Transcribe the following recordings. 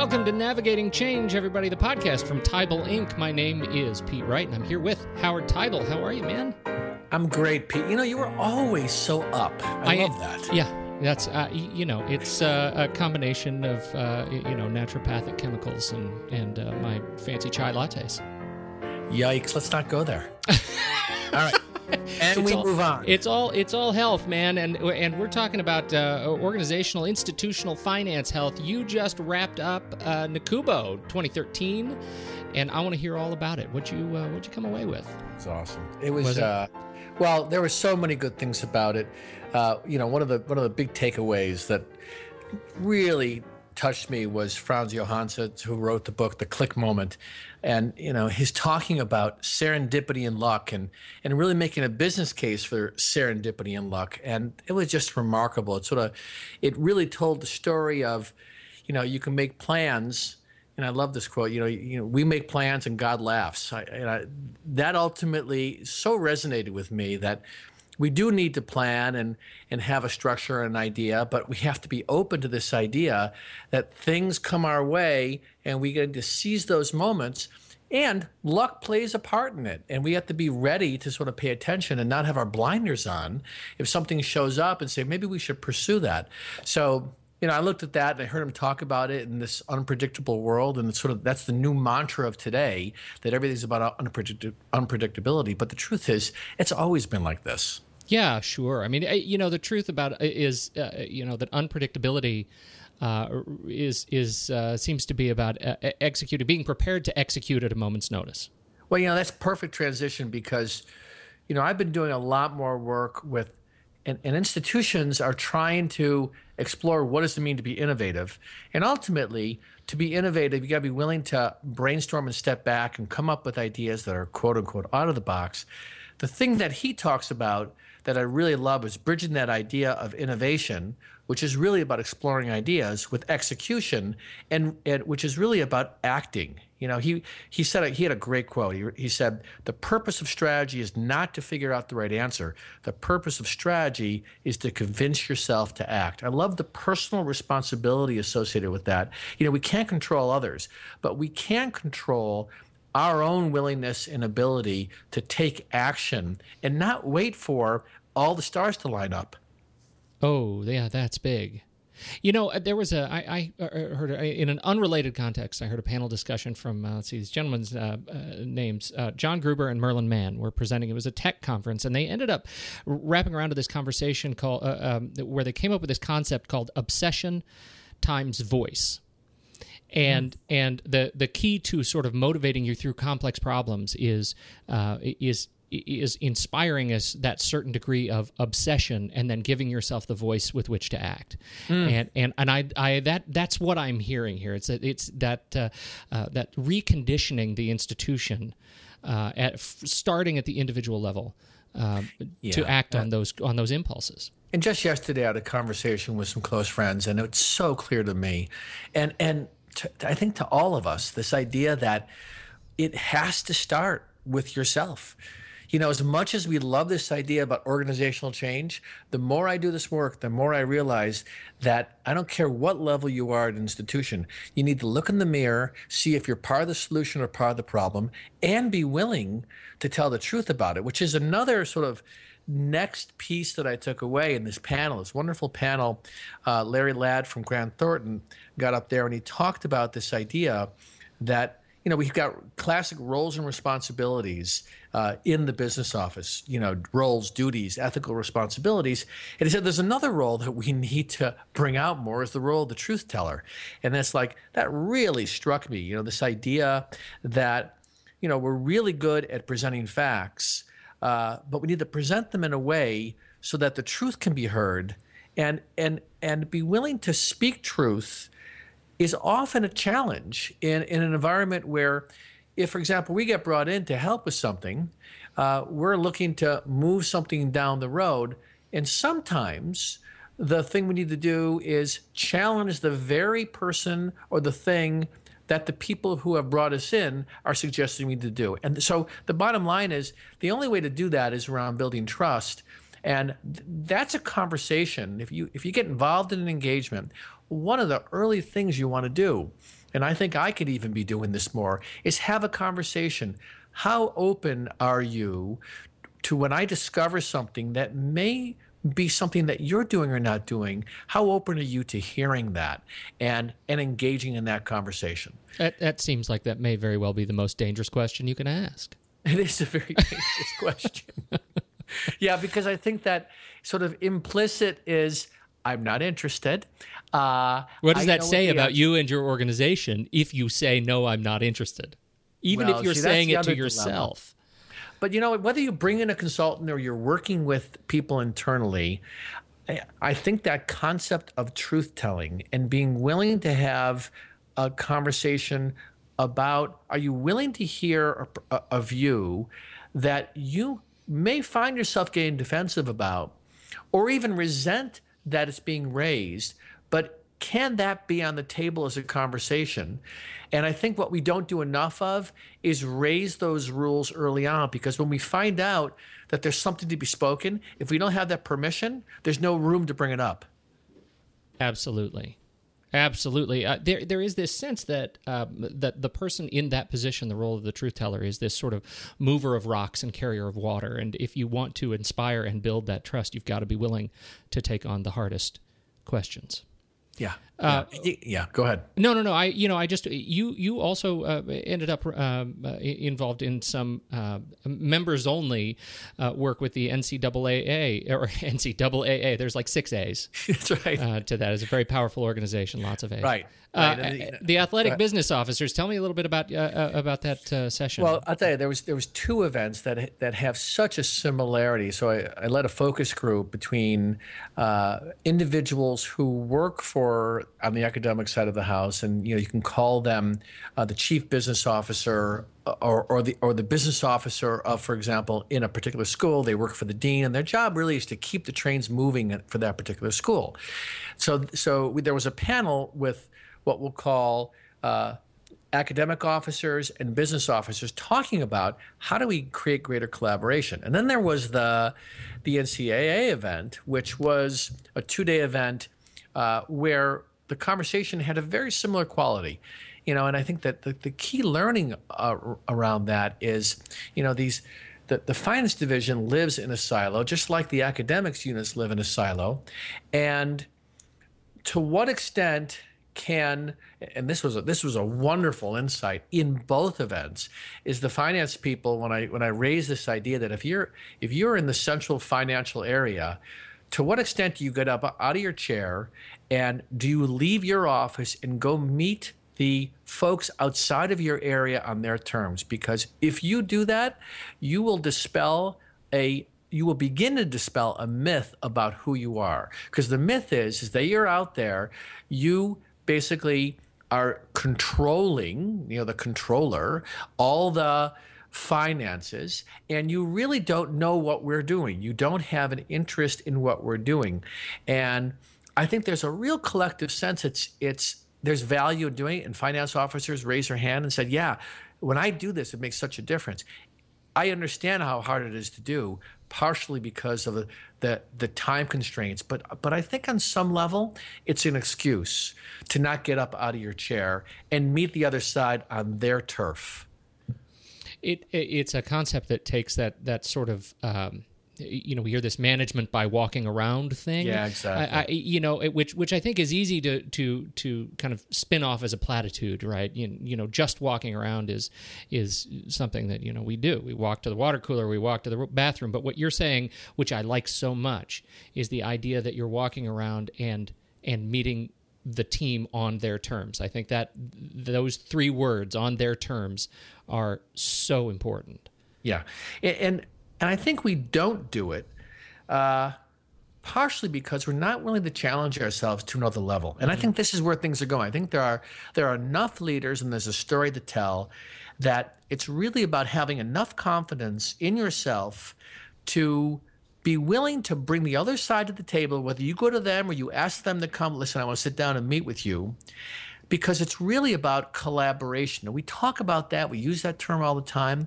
Welcome to Navigating Change, everybody, the podcast from Teibel Inc. My name is Pete Wright, and I'm here with Howard Teibel. How are you, man? I'm great, Pete. You know, you were always so up. I, I love that. Yeah, that's uh, you know, it's uh, a combination of uh, you know naturopathic chemicals and and uh, my fancy chai lattes. Yikes! Let's not go there. All right. and it's we all, move on. It's all it's all health, man, and and we're talking about uh, organizational, institutional finance health. You just wrapped up uh, NACUBO 2013, and I want to hear all about it. What you uh, what you come away with? It's awesome. It was, was it? Uh, well, there were so many good things about it. Uh, you know, one of the one of the big takeaways that really touched me was Frans Johansson, who wrote the book The Click Moment, and you know he's talking about serendipity and luck, and and really making a business case for serendipity and luck, and it was just remarkable. It sort of, it really told the story of, you know, you can make plans. And I love this quote. You know, you know, we make plans and God laughs. I, and I, that ultimately so resonated with me that we do need to plan and and have a structure and an idea, but we have to be open to this idea that things come our way and we get to seize those moments. And luck plays a part in it. And we have to be ready to sort of pay attention and not have our blinders on if something shows up and say, maybe we should pursue that. So, you know, I looked at that and I heard him talk about it in this unpredictable world. And it's sort of that's the new mantra of today that everything's about unpredict- unpredictability. But the truth is, it's always been like this. Yeah, sure. I mean, you know, the truth about it is, uh, you know, that unpredictability uh, is is uh, seems to be about uh, executing, being prepared to execute at a moment's notice. Well, you know, that's perfect transition because, you know, I've been doing a lot more work with, and, and institutions are trying to explore what does it mean to be innovative, and ultimately, to be innovative, you got to be willing to brainstorm and step back and come up with ideas that are quote unquote out of the box. The thing that he talks about that I really love is bridging that idea of innovation, which is really about exploring ideas, with execution, and, and which is really about acting. You know, he he said he had a great quote. He, he said, "The purpose of strategy is not to figure out the right answer. The purpose of strategy is to convince yourself to act." I love the personal responsibility associated with that. You know, we can't control others, but we can control our own willingness and ability to take action and not wait for all the stars to line up. Oh, yeah, that's big. You know, there was a I, I uh, heard in an unrelated context. I heard a panel discussion from uh, let's see these gentlemen's uh, uh, names. Uh, John Gruber and Merlin Mann were presenting. It was a tech conference, and they ended up wrapping around to this conversation called uh, um, where they came up with this concept called obsession times voice and and the the key to sort of motivating you through complex problems is uh, is is inspiring us that certain degree of obsession and then giving yourself the voice with which to act mm. and and and I, I that that's what I'm hearing here it's a, it's that uh, uh, that reconditioning the institution uh, at f- starting at the individual level uh, yeah. to act on those on those impulses and just yesterday I had a conversation with some close friends and it's so clear to me and and to, I think to all of us, this idea that it has to start with yourself. You know, as much as we love this idea about organizational change, the more I do this work, the more I realize that I don't care what level you are at an institution, you need to look in the mirror, see if you're part of the solution or part of the problem, and be willing to tell the truth about it, which is another sort of next piece that I took away in this panel, this wonderful panel, uh, Larry Ladd from Grant Thornton got up there and he talked about this idea that you know we've got classic roles and responsibilities uh, in the business office you know roles duties ethical responsibilities. And he said there's another role that we need to bring out more is the role of the truth teller. And that's like that really struck me you know this idea that you know we're really good at presenting facts uh, but we need to present them in a way so that the truth can be heard. And and and be willing to speak truth is often a challenge in, in an environment where if for example we get brought in to help with something uh, we're looking to move something down the road. And sometimes the thing we need to do is challenge the very person or the thing that the people who have brought us in are suggesting we to do. And so the bottom line is the only way to do that is around building trust. And th- that's a conversation. If you if you get involved in an engagement, one of the early things you want to do, and I think I could even be doing this more, is have a conversation. How open are you to when I discover something that may be something that you're doing or not doing how open are you to hearing that and and engaging in that conversation? That, that seems like that may very well be the most dangerous question you can ask. It is a very dangerous question. Yeah because i think that sort of implicit is i'm not interested. Uh, what does that say about you and your organization if you say no i'm not interested? Even well, if you're see, saying it to yourself but you know, whether you bring in a consultant or you're working with people internally, I think that concept of truth telling and being willing to have a conversation about are you willing to hear a, a view that you may find yourself getting defensive about or even resent that it's being raised, but can that be on the table as a conversation? And I think what we don't do enough of is raise those rules early on because when we find out that there's something to be spoken, if we don't have that permission, there's no room to bring it up. Absolutely. Absolutely, uh, there there is this sense that um, that the person in that position, the role of the truth teller, is this sort of mover of rocks and carrier of water. And if you want to inspire and build that trust, you've got to be willing to take on the hardest questions. Yeah. Uh, yeah. yeah. Go ahead. No, no, no. I, you know, I just you you also uh, ended up um, uh, involved in some uh, members only uh, work with the NCAA or NCAA. There's like six A's. That's right. Uh, to that, it's a very powerful organization. Lots of A's. Right. Uh, the athletic business officers. Tell me a little bit about uh, uh, about that uh, session. Well, I'll tell you, there was there was two events that that have such a similarity. So I, I led a focus group between uh, individuals who work for on the academic side of the house, and you know you can call them uh, the chief business officer or, or, the or the business officer of, for example, in a particular school, they work for the dean, and their job really is to keep the trains moving for that particular school. So, so we, there was a panel with what we'll call uh, academic officers and business officers talking about how do we create greater collaboration. And then there was the the NCAA event, which was a two day event uh, where the conversation had a very similar quality. You know, and I think that the, the key learning uh, around that is, you know, these the, the finance division lives in a silo, just like the academics units live in a silo. And to what extent can and this was a, this was a wonderful insight in both events is the finance people when I when I raised this idea that if you're if you're in the central financial area to what extent do you get up out of your chair and do you leave your office and go meet the folks outside of your area on their terms? Because if you do that you will dispel a you will begin to dispel a myth about who you are. Because the myth is is that you're out there you basically are controlling, you know, the controller, all the finances, and you really don't know what we're doing. You don't have an interest in what we're doing. And I think there's a real collective sense it's it's there's value in doing it. And finance officers raised their hand and said, Yeah, when I do this, it makes such a difference. I understand how hard it is to do, partially because of the, the, the time constraints. But but I think on some level, it's an excuse to not get up out of your chair and meet the other side on their turf. It, it it's a concept that takes that that sort of um, you know we hear this management by walking around thing. Yeah, exactly. I, I, you know, it, which which I think is easy to to to kind of spin off as a platitude, right? You, you know, just walking around is is something that you know we do. We walk to the water cooler, we walk to the bathroom. But what you're saying, which I like so much, is the idea that you're walking around and and meeting the team on their terms. I think that those three words on their terms are so important. Yeah, and and I think we don't do it uh, partially because we're not willing to challenge ourselves to another level. And mm-hmm. I think this is where things are going. I think there are there are enough leaders and there's a story to tell that it's really about having enough confidence in yourself to be willing to bring the other side to the table, whether you go to them or you ask them to come, listen, I want to sit down and meet with you, because it's really about collaboration. And we talk about that, we use that term all the time,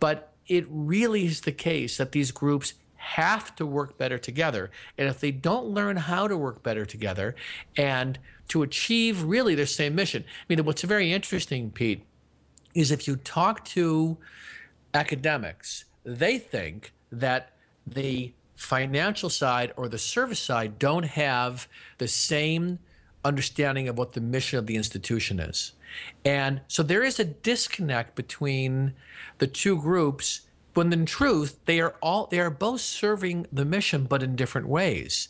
but it really is the case that these groups have to work better together. And if they don't learn how to work better together and to achieve really their same mission, I mean, what's very interesting, Pete, is if you talk to academics, they think that the financial side or the service side don't have the same understanding of what the mission of the institution is. And so there is a disconnect between the two groups when in truth they are all they are both serving the mission but in different ways.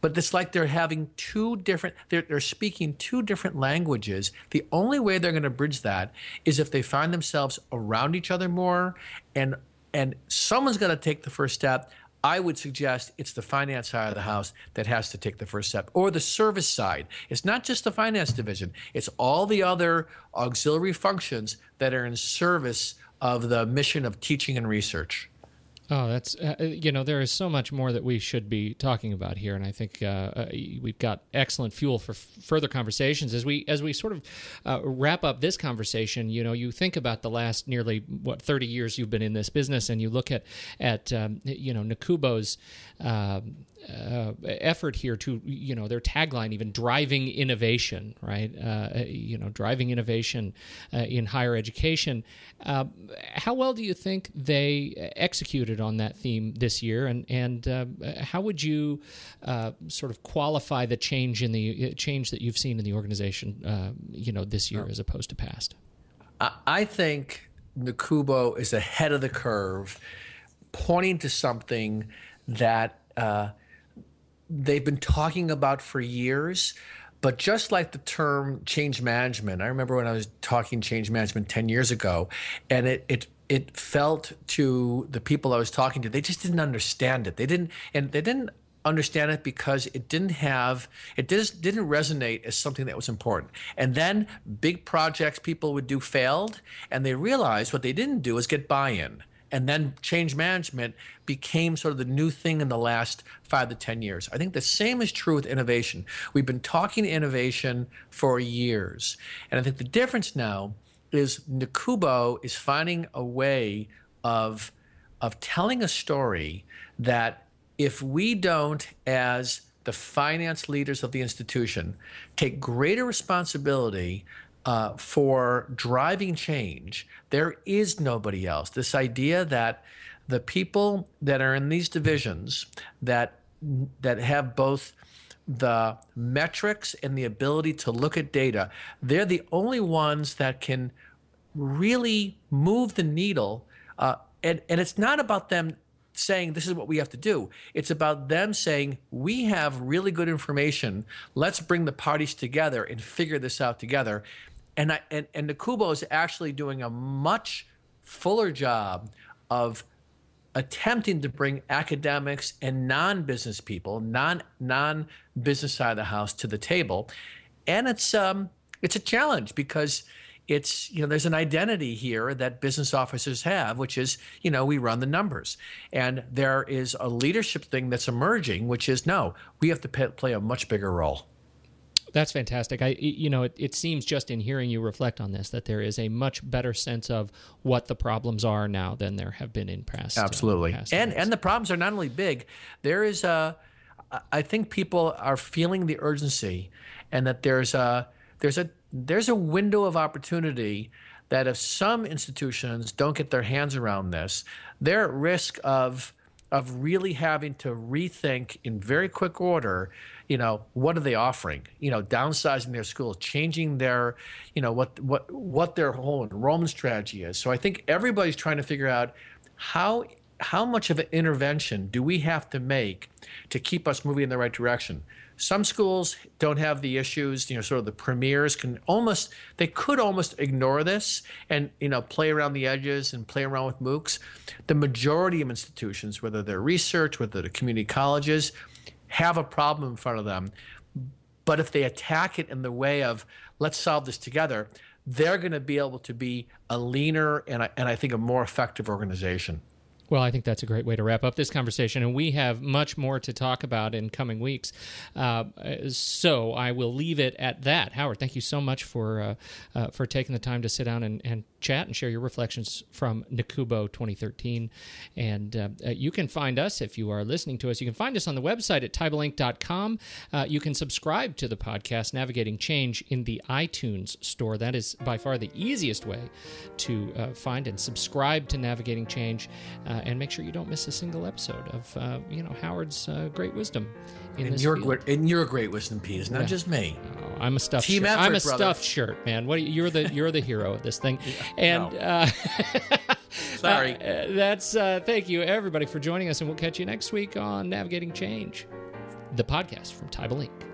But it's like they're having two different they're, they're speaking two different languages. The only way they're going to bridge that is if they find themselves around each other more and and someone's got to take the first step I would suggest it's the finance side of the house that has to take the first step, or the service side. It's not just the finance division, it's all the other auxiliary functions that are in service of the mission of teaching and research. Oh, that's uh, uh, you know there is so much more that we should be talking about here, and I think uh, uh, we've got excellent fuel for f- further conversations as we as we sort of uh, wrap up this conversation. You know, you think about the last nearly what thirty years you've been in this business, and you look at at um, you know NACUBO's um, uh, effort here to you know their tagline even driving innovation right? Uh, you know driving innovation uh, in higher education. Uh, how well do you think they executed on that theme this year? And and uh, how would you uh, sort of qualify the change in the change that you've seen in the organization you know this year as opposed to past? I think NACUBO is ahead of the curve pointing to something that uh, they've been talking about for years. But just like the term change management, I remember when I was talking change management 10 years ago, and it, it it felt to the people I was talking to, they just didn't understand it. They didn't, and they didn't understand it because it didn't have, it just didn't resonate as something that was important. And then big projects people would do failed, and they realized what they didn't do is get buy-in and then change management became sort of the new thing in the last five to 10 years. I think the same is true with innovation. We've been talking innovation for years. And I think the difference now is NACUBO is finding a way of, of telling a story that if we don't, as the finance leaders of the institution, take greater responsibility uh, for driving change, there is nobody else. This idea that the people that are in these divisions that that have both the metrics and the ability to look at data, they're the only ones that can really move the needle. Uh, and, and it's not about them saying this is what we have to do. It's about them saying we have really good information. Let's bring the parties together and figure this out together and I, and and NACUBO is actually doing a much fuller job of attempting to bring academics and non-business people, non non-business side of the house to the table, and it's um it's a challenge because it's you know there's an identity here that business officers have which is you know we run the numbers and there is a leadership thing that's emerging which is no we have to pay, play a much bigger role that's fantastic. I, you know, it, it, seems just in hearing you reflect on this that there is a much better sense of what the problems are now than there have been in past. Uh, Absolutely, uh, past and and the problems are not only big. There is a, I think people are feeling the urgency, and that there's a there's a there's a window of opportunity that if some institutions don't get their hands around this, they're at risk of of really having to rethink in very quick order you know what are they offering? You know downsizing their schools changing their you know what what what their whole enrollment strategy is. So i think everybody's trying to figure out how how much of an intervention do we have to make to keep us moving in the right direction some schools don't have the issues you know sort of the premiers can almost they could almost ignore this and you know play around the edges and play around with moocs the majority of institutions whether they're research whether they're community colleges have a problem in front of them. But if they attack it in the way of, let's solve this together, they're going to be able to be a leaner and, and I think a more effective organization. Well, I think that's a great way to wrap up this conversation, and we have much more to talk about in coming weeks. Uh, so I will leave it at that. Howard, thank you so much for uh, uh, for taking the time to sit down and, and chat and share your reflections from NACUBO 2013. And uh, uh, you can find us if you are listening to us. You can find us on the website at TeibelInc.com. Uh, you can subscribe to the podcast Navigating Change in the iTunes store. That is by far the easiest way to uh, find and subscribe to Navigating Change, uh, and make sure you don't miss a single episode of uh, you know Howard's uh, great wisdom. In And this you're, field. gr- and a great wisdom piece, not just me. Oh, I'm a stuffed Team shirt. effort, I'm a brother. stuffed shirt, man. What are you, you're the you're the hero of this thing, and no. uh, Sorry. uh, that's uh, thank you everybody for joining us, and we'll catch you next week on Navigating Change, the podcast from Teibel Inc.